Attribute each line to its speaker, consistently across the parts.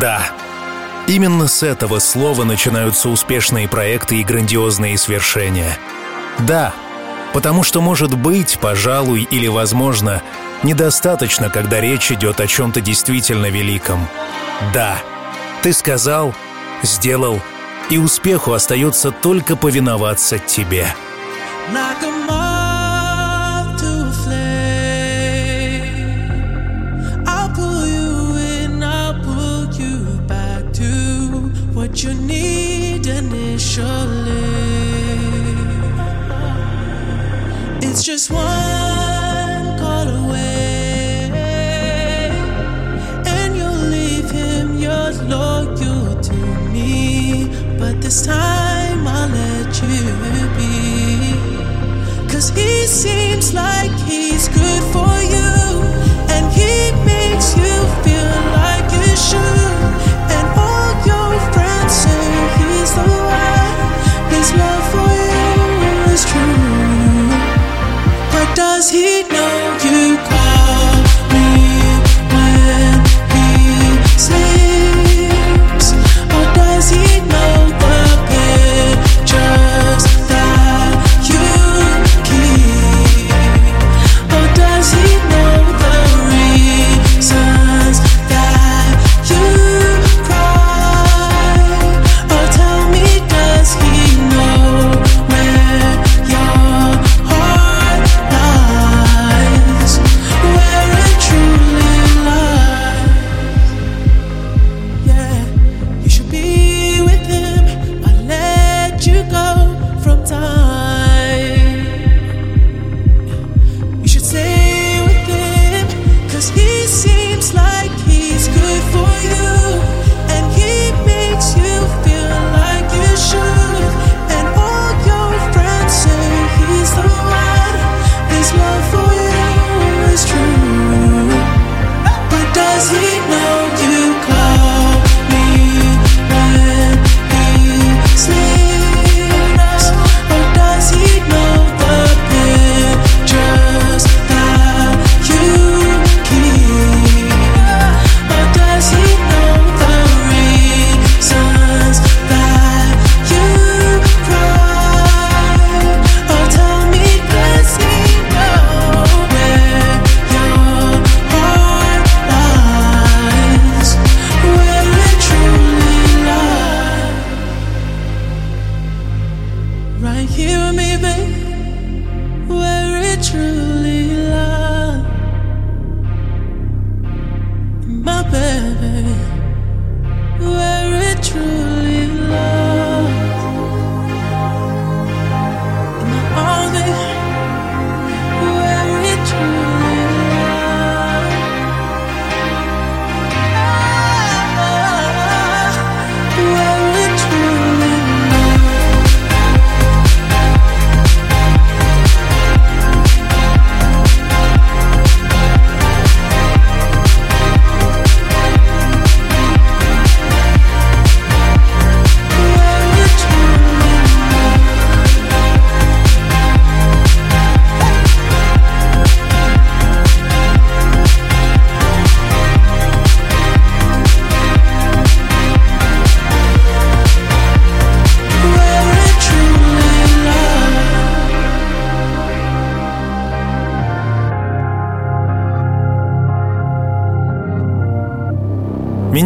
Speaker 1: Да, именно с этого слова начинаются успешные проекты и грандиозные свершения. Да, потому что может быть, пожалуй или возможно, недостаточно, когда речь идет о чем-то действительно великом. Да, ты сказал, сделал, и успеху остается только повиноваться тебе. Like you initially. It's just one call away, and you'll leave him. You're loyal to me, but this time I'll let you be. Cause he seems like he's good for you,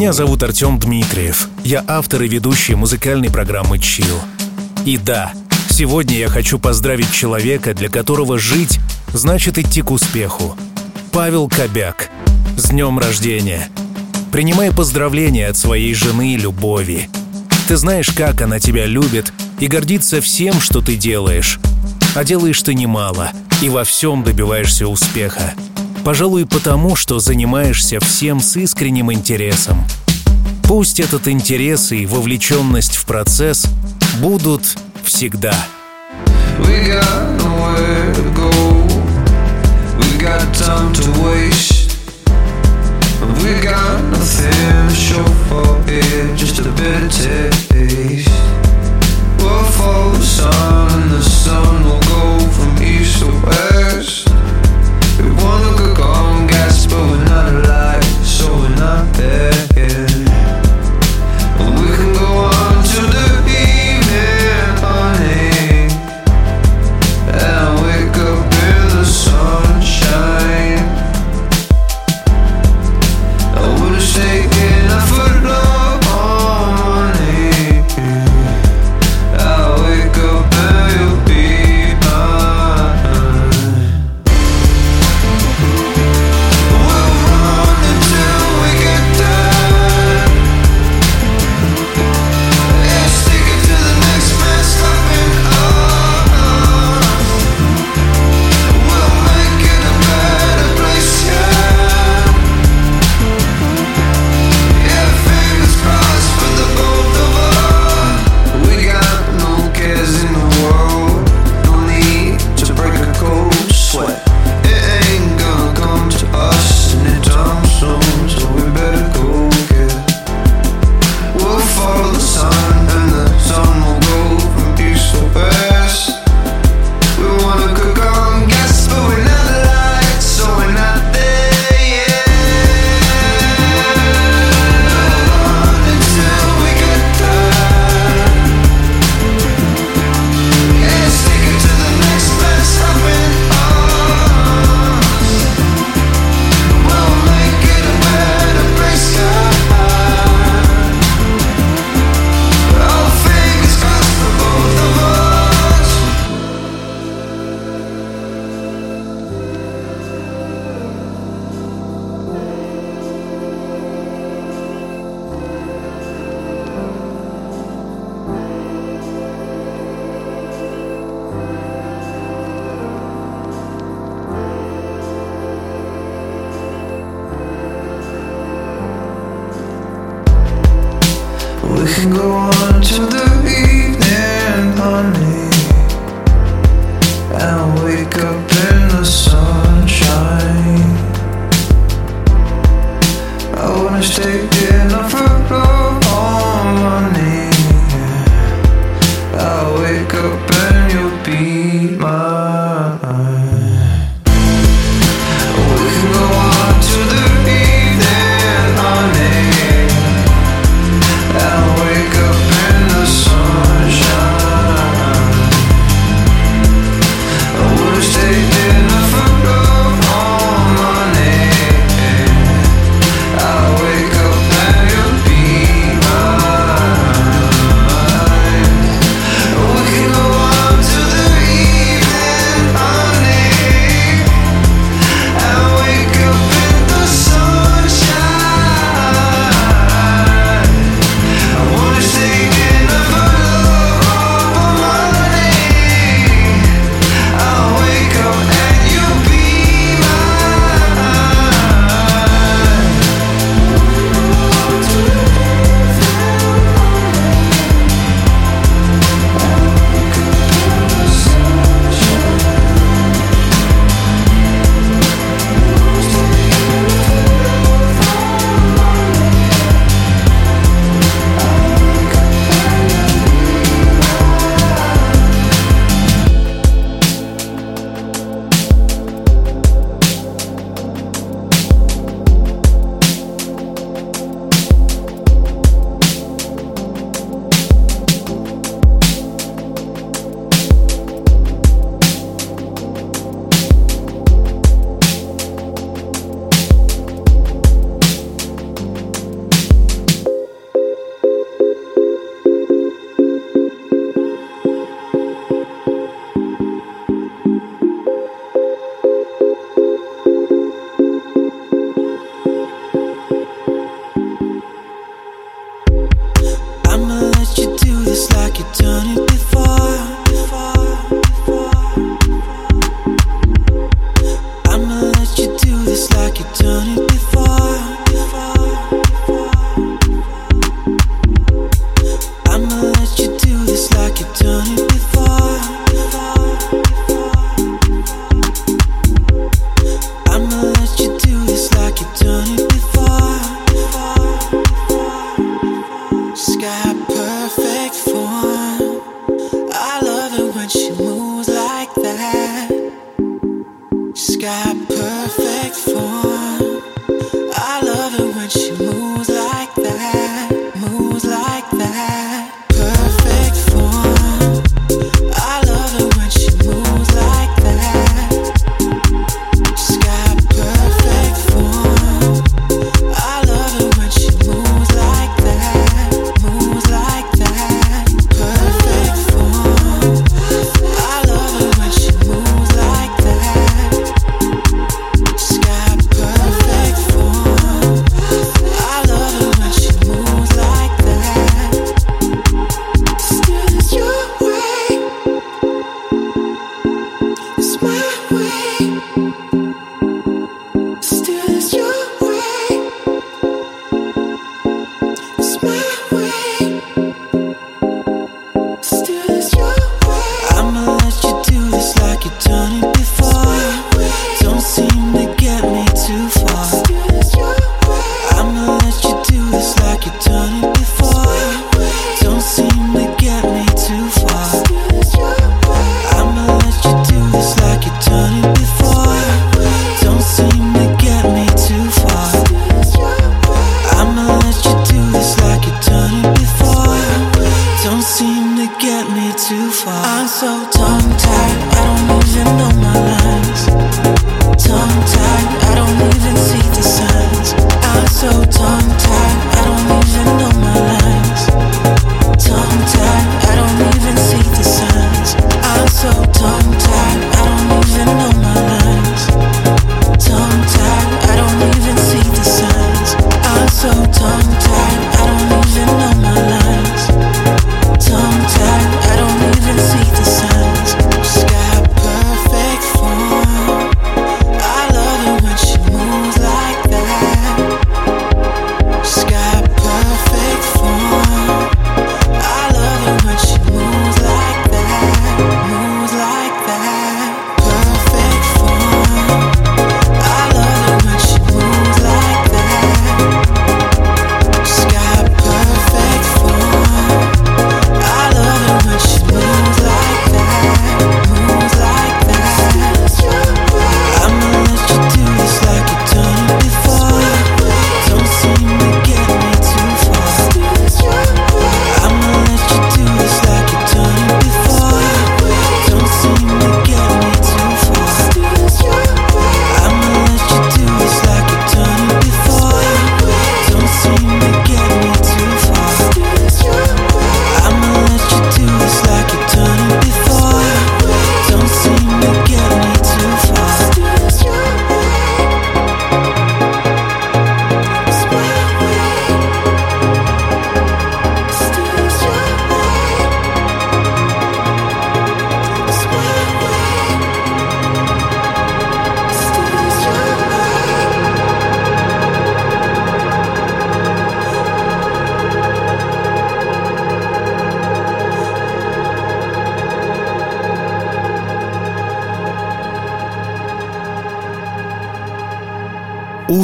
Speaker 2: Меня зовут Артем Дмитриев. Я автор и ведущий музыкальной программы «Чил». И да, сегодня я хочу поздравить человека, для которого жить значит идти к успеху. Павел Кобяк. С днем рождения. Принимай поздравления от своей жены Любови. Ты знаешь, как она тебя любит и гордится всем, что ты делаешь. А делаешь ты немало и во всем добиваешься успеха. Пожалуй, потому, что занимаешься всем с искренним интересом. Пусть этот интерес и вовлеченность в процесс будут всегда.
Speaker 3: We'll follow the sun, and the sun will go from east to west.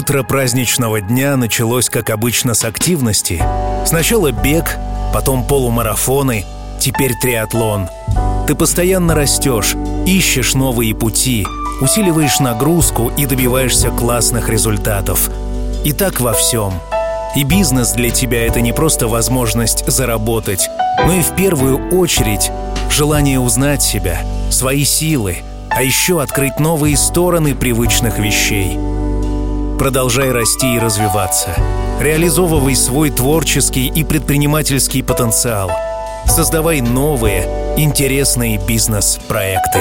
Speaker 4: Утро праздничного дня началось, как обычно, с активности. Сначала бег, потом полумарафоны, теперь триатлон. Ты постоянно растешь, ищешь новые пути, усиливаешь нагрузку и добиваешься классных результатов. И так во всем. И бизнес для тебя — это не просто возможность заработать, но и в первую очередь желание узнать себя, свои силы, а еще открыть новые стороны привычных вещей — Продолжай расти и развиваться. Реализовывай свой творческий и предпринимательский потенциал. Создавай новые, интересные бизнес-проекты.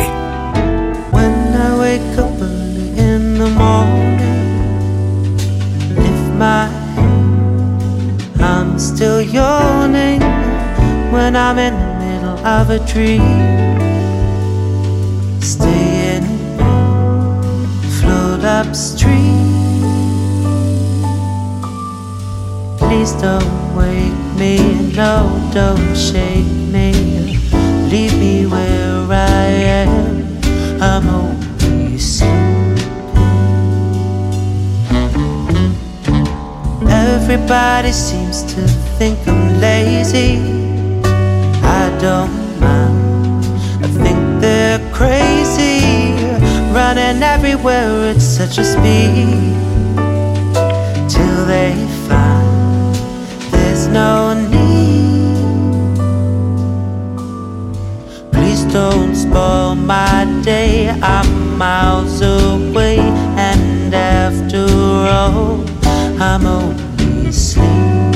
Speaker 4: upstream. Please don't wake me, no, don't shake me. Leave me where I am. I'm only sleeping. Everybody seems to think I'm lazy. I don't mind. I think they're crazy. Running everywhere at such a speed. Till they no need. Please don't spoil my day. I'm miles away, and after all, I'm only sleeping.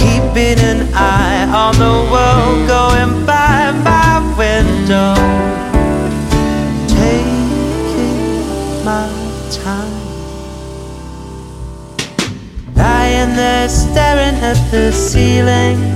Speaker 4: Keeping an eye on the world there staring at the ceiling,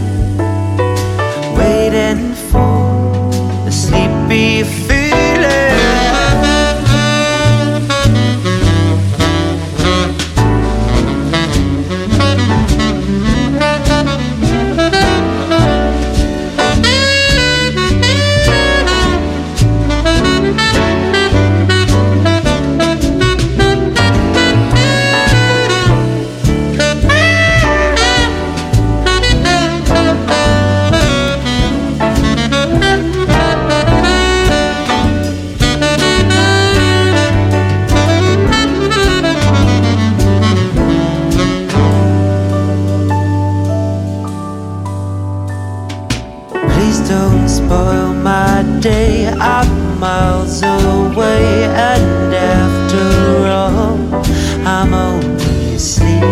Speaker 4: Please don't spoil my day. I'm miles away, and after all, I'm only sleeping.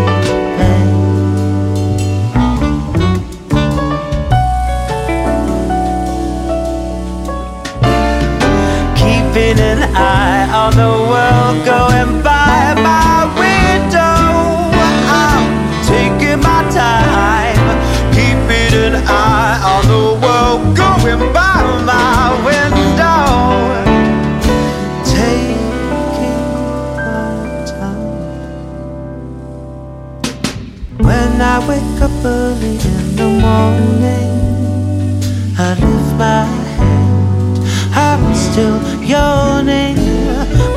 Speaker 4: keeping an eye on the world going morning. I lift my hand I'm still yawning.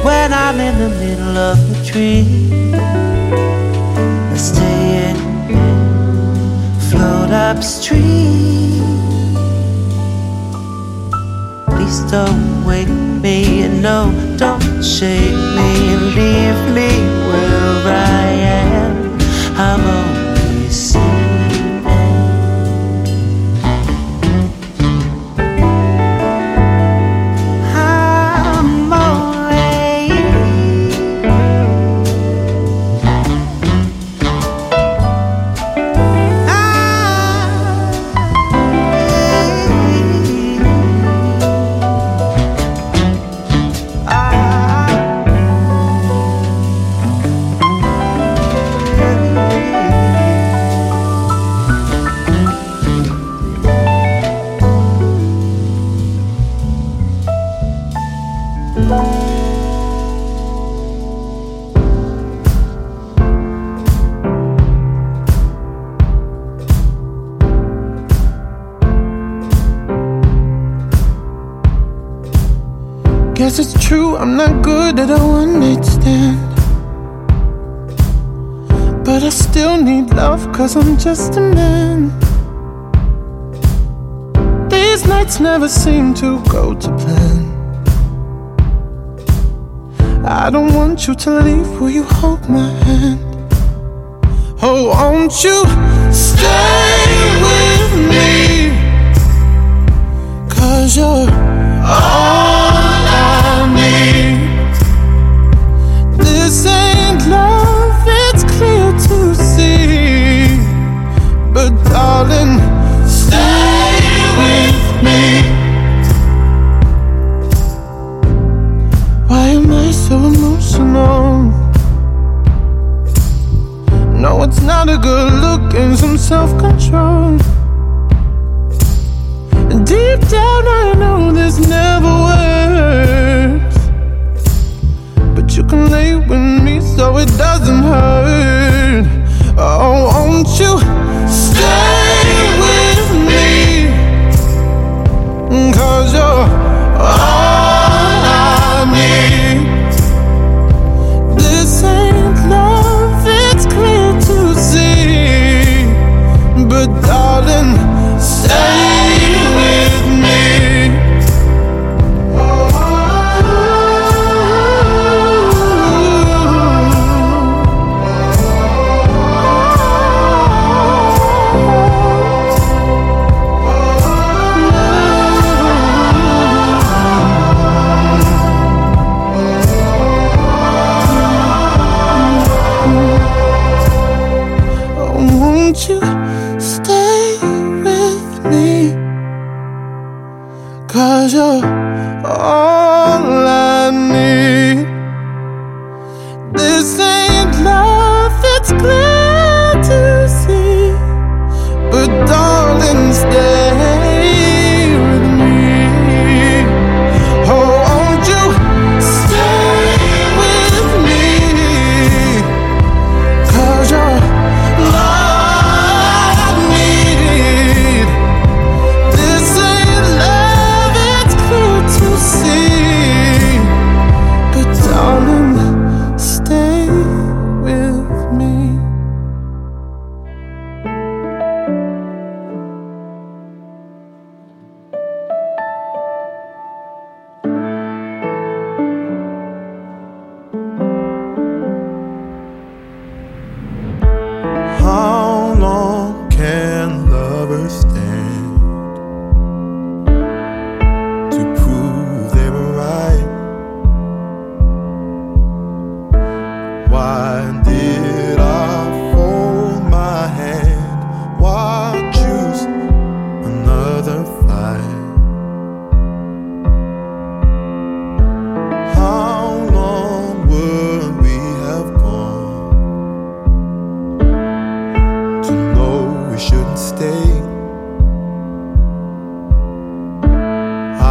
Speaker 4: When I'm in the middle of a dream I stay in Float upstream Please don't wake me No, don't shake me Leave me
Speaker 5: Guess it's true, I'm not good at a one night stand. But I still need love, cause I'm just a man. These nights never seem to go to plan. I don't want you to leave, will you hold my hand? Oh, won't you stay with me? Cause you're all darling, stay with me. Why am I so emotional? No, it's not a good look and some self control. Deep down, I know this never works. But you can lay with me so it doesn't hurt. Oh, won't you stay with me? Cause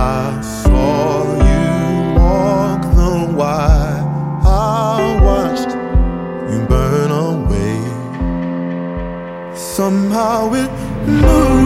Speaker 5: I
Speaker 6: saw you walk the wire. I watched you burn away. Somehow it moved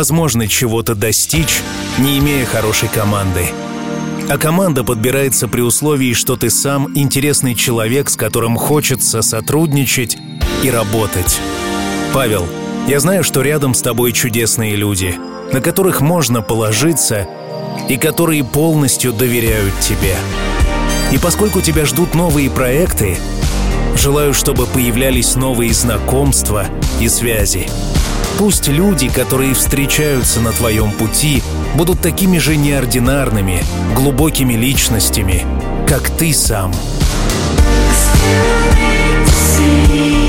Speaker 2: невозможно чего-то достичь, не имея хорошей команды. А команда подбирается при условии, что ты сам интересный человек, с которым хочется сотрудничать и работать. Павел, я знаю, что рядом с тобой чудесные люди, на которых можно положиться и которые полностью доверяют тебе. И поскольку тебя ждут новые проекты, желаю, чтобы появлялись новые знакомства и связи. Пусть люди, которые встречаются на твоем пути, будут такими же неординарными, глубокими личностями, как ты сам.
Speaker 7: Say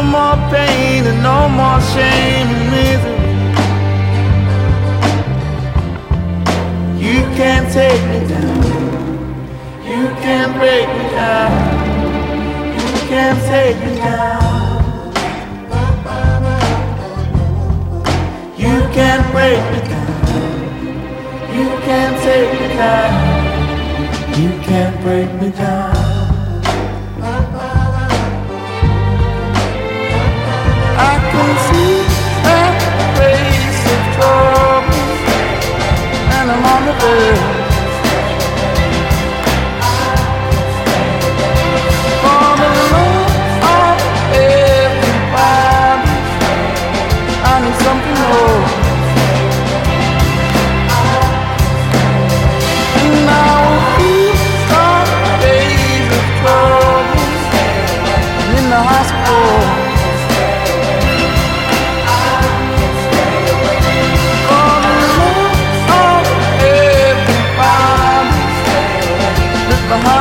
Speaker 8: no more pain and no more shame and misery. You can't take me down. You can't break me down. You can't take me down. You can't break me down. You can't take me down. You can't break me down. Oh behind.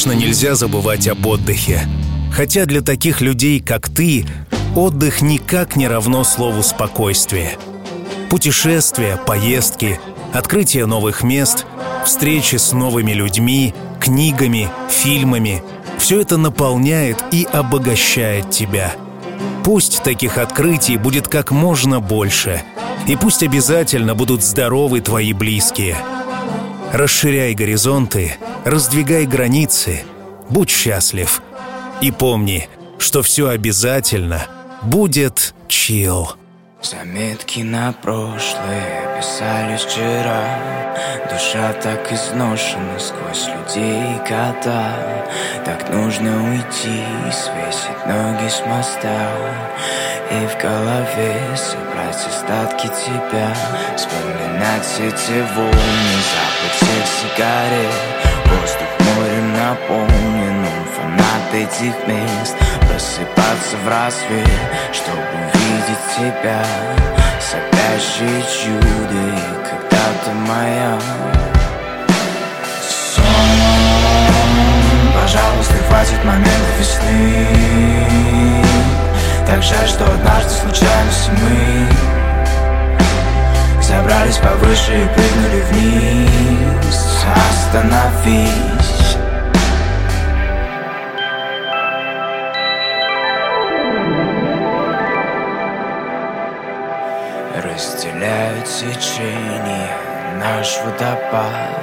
Speaker 1: конечно, нельзя забывать об отдыхе. Хотя для таких людей, как ты, отдых никак не равно слову «спокойствие». Путешествия, поездки, открытие новых мест, встречи с новыми людьми, книгами, фильмами — все это наполняет и обогащает тебя. Пусть таких открытий будет как можно больше, и пусть обязательно будут здоровы твои близкие. Расширяй горизонты — раздвигай границы, будь счастлив. И помни, что все обязательно будет чил.
Speaker 9: Заметки на прошлое писали вчера Душа так изношена сквозь людей и кота Так нужно уйти, свесить ноги с моста И в голове собрать остатки тебя Вспоминать эти волны, запах всех сигарет Воздух морем наполнен, он фанат этих мест. Просыпаться в рассвет, чтобы увидеть тебя. Сопящее чудо и когда-то моя. Сон, пожалуйста, хватит момента весны. Так жаль, что однажды случались мы Забрались повыше и прыгнули вниз. Остановись. Разделяют течение наш водопад.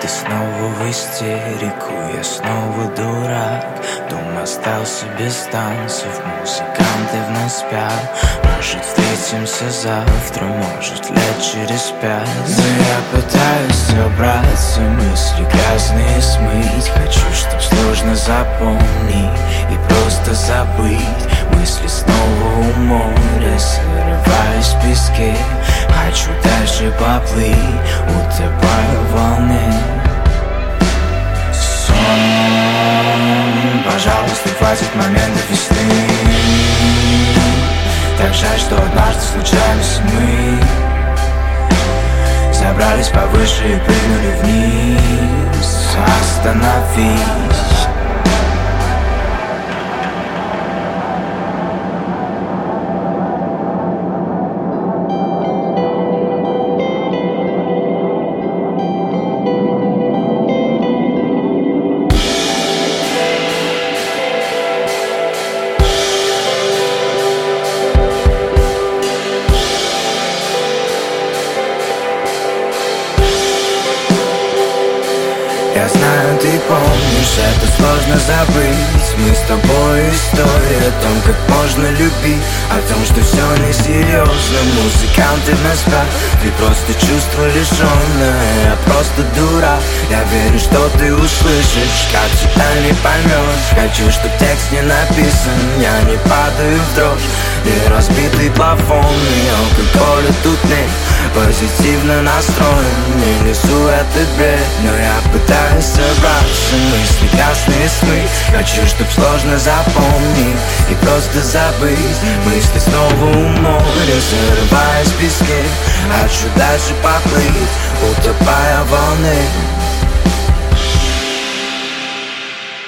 Speaker 9: Ты снова в истерику, я снова дурак. Дом остался без танцев, музыканты вновь спят. Может встретимся завтра, может лет через пять. Но я пытаюсь собраться, мысли грязные смыть. Хочу, чтоб сложно запомнить и просто забыть. Мысли снова у моря, срываюсь в песке Хочу дальше поплыть, утопаю в волне Сон, пожалуйста, хватит момента весны Так жаль, что однажды случались мы. Забрались повыше и прыгнули вниз. Остановись Музыканты в Ты просто чувство лишенное Я просто дура Я верю, что ты услышишь Как тебя не поймешь Хочу, чтоб текст не написан Я не падаю в дрожь И разбитый плафон И алкоголя тут нет Позитивно настроен. Не несу этот бред Но я пытаюсь собраться. Мысли ясные сны Хочу, чтоб сложно запомнить. И просто забыть Мысли снова у моря. Зарываясь в песке Хочу дальше поплыть Утопая в волне